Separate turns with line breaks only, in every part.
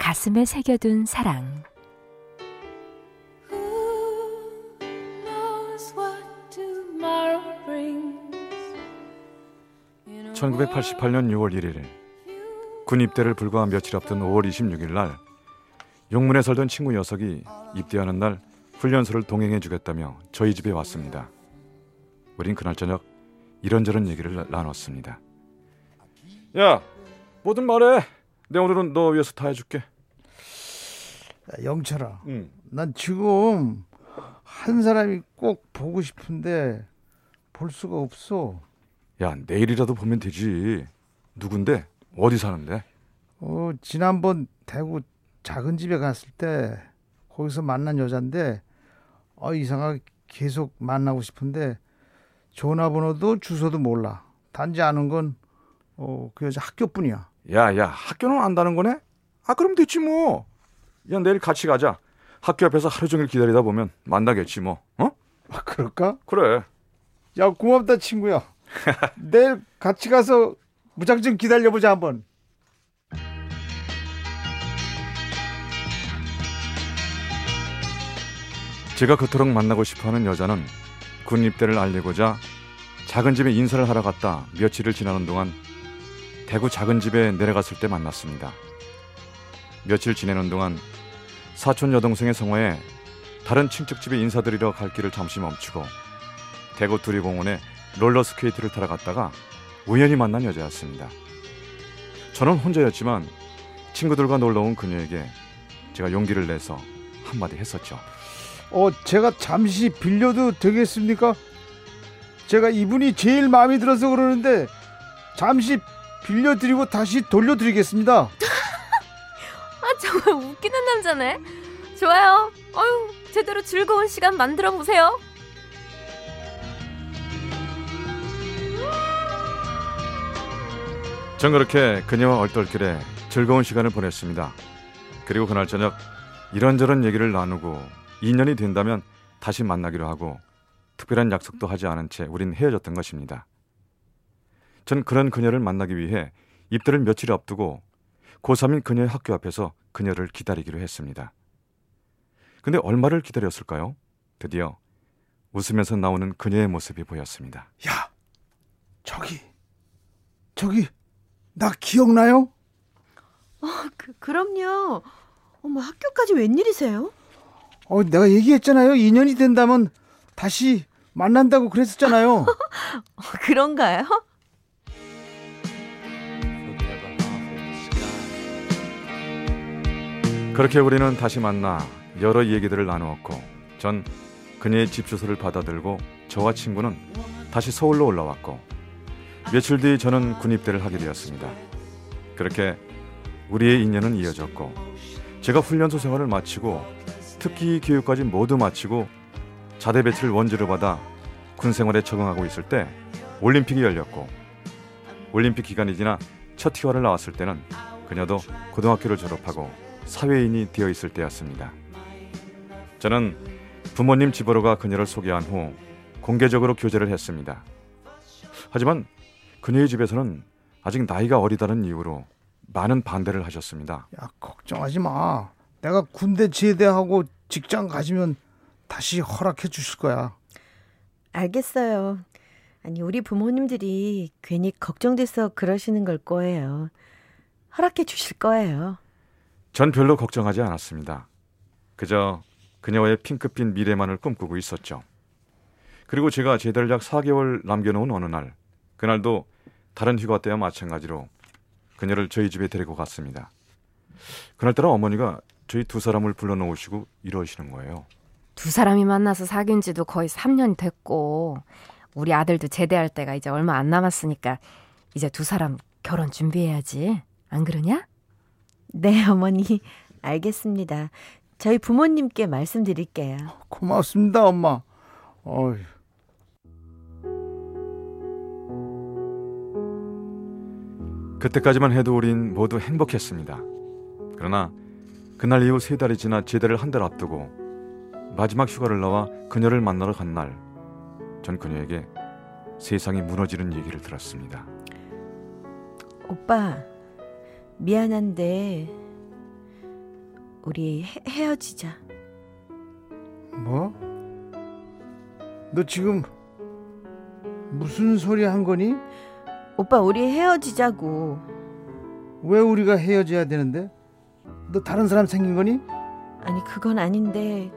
가슴에 새겨둔 사랑
1988년 6월 1일 군 입대를 불과 며칠 앞둔 5월 26일 날 용문에 살던 친구 녀석이 입대하는 날 훈련소를 동행해 주겠다며 저희 집에 왔습니다. 우린 그날 저녁 이런저런 얘기를 나눴습니다. 야, 뭐든 말해. 내 오늘은 너 위해서 다 해줄게.
영철아, 응. 난 지금 한 사람이 꼭 보고 싶은데 볼 수가 없어.
야, 내일이라도 보면 되지. 누군데? 어디 사는데?
어, 지난번 대구 작은 집에 갔을 때 거기서 만난 여잔데 어, 이상하게 계속 만나고 싶은데 전화번호도 주소도 몰라. 단지 아는 건 어, 그 여자 학교뿐이야.
야, 야, 학교는 안다는 거네? 아, 그럼 됐지 뭐. 야, 내일 같이 가자. 학교 앞에서 하루 종일 기다리다 보면 만나겠지 뭐. 어?
아, 그럴까?
그래.
야, 고맙다 친구야. 내일 같이 가서 무작정 기다려보자 한번.
제가 그토록 만나고 싶어하는 여자는 군 입대를 알리고자 작은 집에 인사를 하러 갔다 며칠을 지나는 동안 대구 작은 집에 내려갔을 때 만났습니다. 며칠 지내는 동안 사촌 여동생의 성화에 다른 친척집에 인사드리러 갈 길을 잠시 멈추고 대구 두류공원에 롤러스케이트를 타러 갔다가 우연히 만난 여자였습니다. 저는 혼자였지만 친구들과 놀러 온 그녀에게 제가 용기를 내서 한마디 했었죠.
어, 제가 잠시 빌려도 되겠습니까? 제가 이분이 제일 마음에 들어서 그러는데 잠시 빌려드리고 다시 돌려드리겠습니다.
아, 정말 웃기는 남자네. 좋아요. 어유 제대로 즐거운 시간 만들어 보세요.
전 그렇게 그녀와 얼떨결에 즐거운 시간을 보냈습니다. 그리고 그날 저녁 이런저런 얘기를 나누고 2년이 된다면 다시 만나기로 하고 특별한 약속도 하지 않은 채 우린 헤어졌던 것입니다. 전 그런 그녀를 만나기 위해 입대를 며칠 앞두고 고3인 그녀의 학교 앞에서 그녀를 기다리기로 했습니다. 근데 얼마를 기다렸을까요? 드디어 웃으면서 나오는 그녀의 모습이 보였습니다.
야, 저기, 저기, 나 기억나요?
어, 그, 그럼요. 어머, 학교까지 웬일이세요?
어, 내가 얘기했잖아요. 2년이 된다면 다시 만난다고 그랬었잖아요.
어, 그런가요?
그렇게 우리는 다시 만나 여러 얘기들을 나누었고 전 그녀의 집 주소를 받아들고 저와 친구는 다시 서울로 올라왔고 며칠 뒤 저는 군입대를 하게 되었습니다. 그렇게 우리의 인연은 이어졌고 제가 훈련소 생활을 마치고 특기 교육까지 모두 마치고 자대 배치를 원주로 받아 군 생활에 적응하고 있을 때 올림픽이 열렸고 올림픽 기간이 지나 첫 휴가를 나왔을 때는 그녀도 고등학교를 졸업하고 사회인이 되어 있을 때였습니다. 저는 부모님 집으로 가 그녀를 소개한 후 공개적으로 교제를 했습니다. 하지만 그녀의 집에서는 아직 나이가 어리다는 이유로 많은 반대를 하셨습니다.
야, 걱정하지 마. 내가 군대 제대하고 직장 가지면 다시 허락해 주실 거야.
알겠어요. 아니, 우리 부모님들이 괜히 걱정돼서 그러시는 걸 거예요. 허락해 주실 거예요.
전 별로 걱정하지 않았습니다. 그저 그녀와의 핑크빛 미래만을 꿈꾸고 있었죠. 그리고 제가 제대를 약 4개월 남겨놓은 어느 날 그날도 다른 휴가 때와 마찬가지로 그녀를 저희 집에 데리고 갔습니다. 그날따라 어머니가 저희 두 사람을 불러놓으시고 이러시는 거예요.
두 사람이 만나서 사귄 지도 거의 3년 됐고 우리 아들도 제대할 때가 이제 얼마 안 남았으니까 이제 두 사람 결혼 준비해야지. 안 그러냐?
네, 어머니. 알겠습니다. 저희 부모님께 말씀드릴게요.
고맙습니다, 엄마. 어휴.
그때까지만 해도 우린 모두 행복했습니다. 그러나 그날 이후 세 달이 지나 제대를 한 달 앞두고 마지막 휴가를 나와 그녀를 만나러 간 날, 전 그녀에게 세상이 무너지는 얘기를 들었습니다.
오빠, 미안한데, 우리 헤, 헤어지자.
뭐? 너 지금 무슨 소리 한 거니?
오빠, 우리 헤어지자고.
왜 우리가 헤어져야 되는데? 너 다른 사람 생긴 거니?
아니, 그건 아닌데,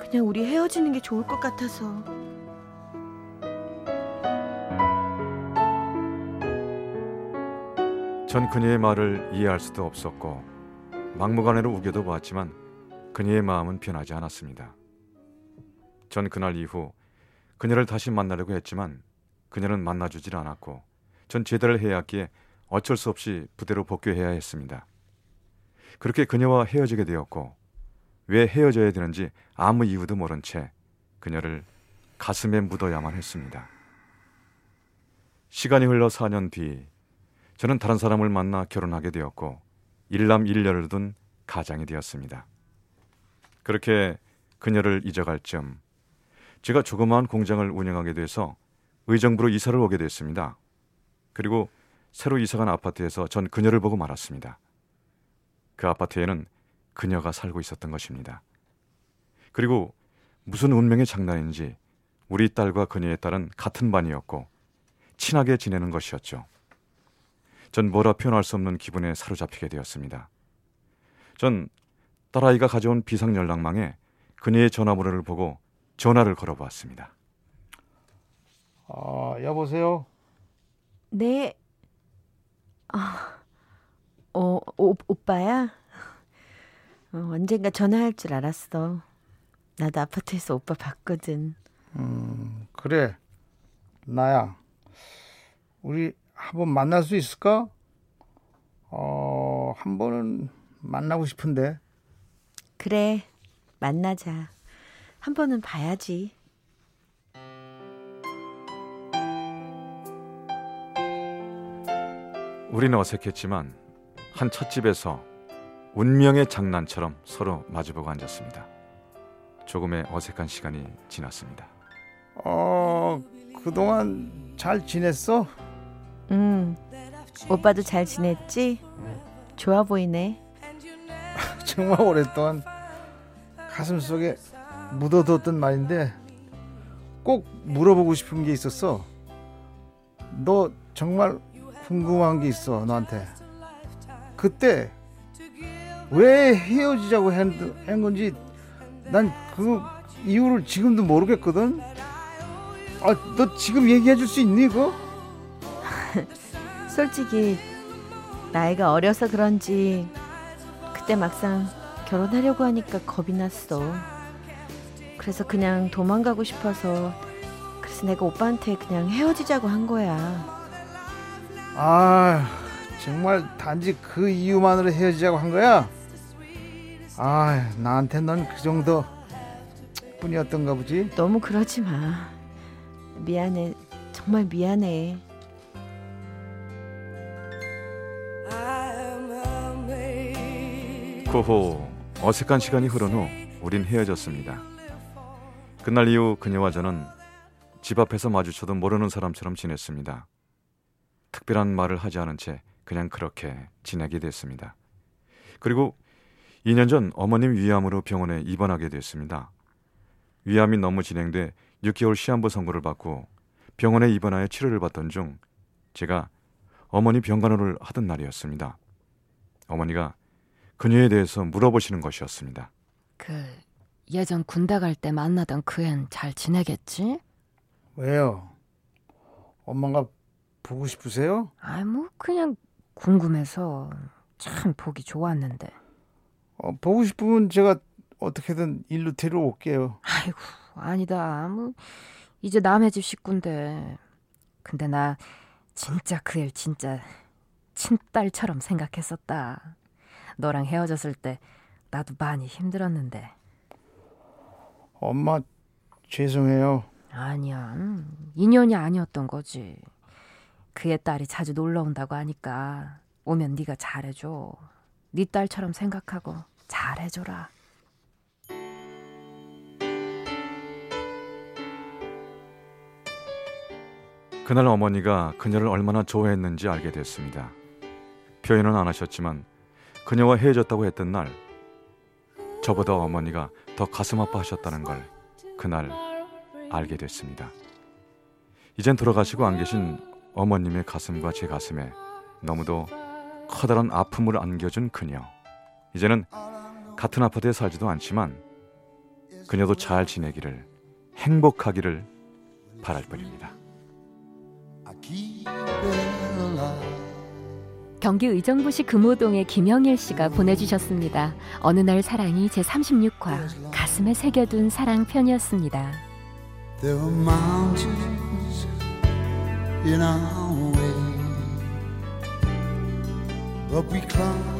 그냥 우리 헤어지는 게 좋을 것 같아서.
전 그녀의 말을 이해할 수도 없었고 막무가내로 우겨도 보았지만 그녀의 마음은 변하지 않았습니다. 전 그날 이후 그녀를 다시 만나려고 했지만 그녀는 만나주질 않았고 전 제대를 해야 했기에 어쩔 수 없이 부대로 복귀해야 했습니다. 그렇게 그녀와 헤어지게 되었고 왜 헤어져야 되는지 아무 이유도 모른 채 그녀를 가슴에 묻어야만 했습니다. 시간이 흘러 4년 뒤 저는 다른 사람을 만나 결혼하게 되었고 일남 일녀를 둔 가장이 되었습니다. 그렇게 그녀를 잊어갈 쯤 제가 조그마한 공장을 운영하게 돼서 의정부로 이사를 오게 됐습니다. 그리고 새로 이사간 아파트에서 전 그녀를 보고 말았습니다. 그 아파트에는 그녀가 살고 있었던 것입니다. 그리고 무슨 운명의 장난인지 우리 딸과 그녀의 딸은 같은 반이었고 친하게 지내는 것이었죠. 전 뭐라 표현할 수 없는 기분에 사로잡히게 되었습니다. 전 딸아이가 가져온 비상 연락망에 그녀의 전화번호를 보고 전화를 걸어보았습니다.
아, 여보세요?
네. 아, 어, 오, 오빠야? 어, 언젠가 전화할 줄 알았어. 나도 아파트에서 오빠 봤거든.
음, 그래. 나야. 우리 한번 만날 수 있을까? 어, 한 번은 만나고 싶은데.
그래, 만나자. 한 번은 봐야지.
우리는 어색했지만 한 찻집에서 운명의 장난처럼 서로 마주보고 앉았습니다. 조금의 어색한 시간이 지났습니다.
어, 그동안 잘 지냈어?
응. 오빠도 잘 지냈지? 좋아 보이네.
정말 오랫동안 가슴 속에 묻어뒀던 말인데 꼭 물어보고 싶은 게 있었어. 너 정말 궁금한 게 있어 너한테. 그때 왜 헤어지자고 한, 한 건지 난 그 이유를 지금도 모르겠거든. 아, 너 지금 얘기해 줄 수 있니 그거?
솔직히 나이가 어려서 그런지 그때 막상 결혼하려고 하니까 겁이 났어. 그래서 그냥 도망가고 싶어서 그래서 내가 오빠한테 그냥 헤어지자고 한 거야.
아 정말 단지 그 이유만으로 헤어지자고 한 거야? 아 나한테 넌 그 정도 뿐이었던가 보지
너무 그러지 마. 미안해. 정말 미안해.
그 후 어색한 시간이 흐른 후 우린 헤어졌습니다. 그날 이후 그녀와 저는 집 앞에서 마주쳐도 모르는 사람처럼 지냈습니다. 특별한 말을 하지 않은 채 그냥 그렇게 지내게 됐습니다. 그리고 2년 전 어머님 위암으로 병원에 입원하게 됐습니다. 위암이 너무 진행돼 6개월 시한부 선고를 받고 병원에 입원하여 치료를 받던 중 제가 어머니 병간호를 하던 날이었습니다. 어머니가 그녀에 대해서 물어보시는 것이었습니다.
그 예전 군대 갈 때 만나던 그앤잘 지내겠지?
왜요? 엄마가 보고 싶으세요?
아이 뭐 그냥 궁금해서 참 보기 좋았는데.
어, 보고 싶으면 제가 어떻게든 일로 데려올게요.
아이고 아니다. 뭐 이제 남의 집 식구인데. 근데 나 진짜 그애 진짜 친딸처럼 생각했었다. 너랑 헤어졌을 때 나도 많이 힘들었는데.
엄마 죄송해요.
아니야. 음, 인연이 아니었던 거지. 그의 딸이 자주 놀러 온다고 하니까 오면 네가 잘해줘. 네 딸처럼 생각하고 잘해줘라.
그날 어머니가 그녀를 얼마나 좋아했는지 알게 됐습니다. 표현은 안 하셨지만 그녀와 헤어졌다고 했던 날 저보다 어머니가 더 가슴 아파하셨다는 걸 그날 알게 됐습니다. 이젠 돌아가시고 안 계신 어머님의 가슴과 제 가슴에 너무도 커다란 아픔을 안겨준 그녀. 이제는 같은 아파트에 살지도 않지만 그녀도 잘 지내기를 행복하기를 바랄 뿐입니다.
경기 의정부시 금호동의 김영일 씨가 보내주셨습니다. 어느 날 사랑이 제 36화 가슴에 새겨둔 사랑 편이었습니다.
There are mountains in our way, but we climb